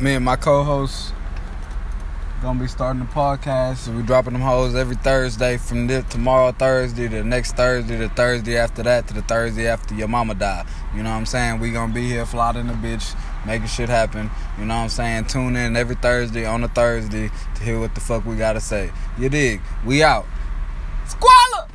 me and my co-host gonna be starting the podcast. We dropping them hoes every Thursday from this, tomorrow Thursday to next Thursday to Thursday after that to the Thursday after your mama die. You know what I'm saying? We gonna be here flying the bitch, making shit happen. You know what I'm saying? Tune in every Thursday on a Thursday to hear what the fuck we gotta say. You dig? We out. Squalor.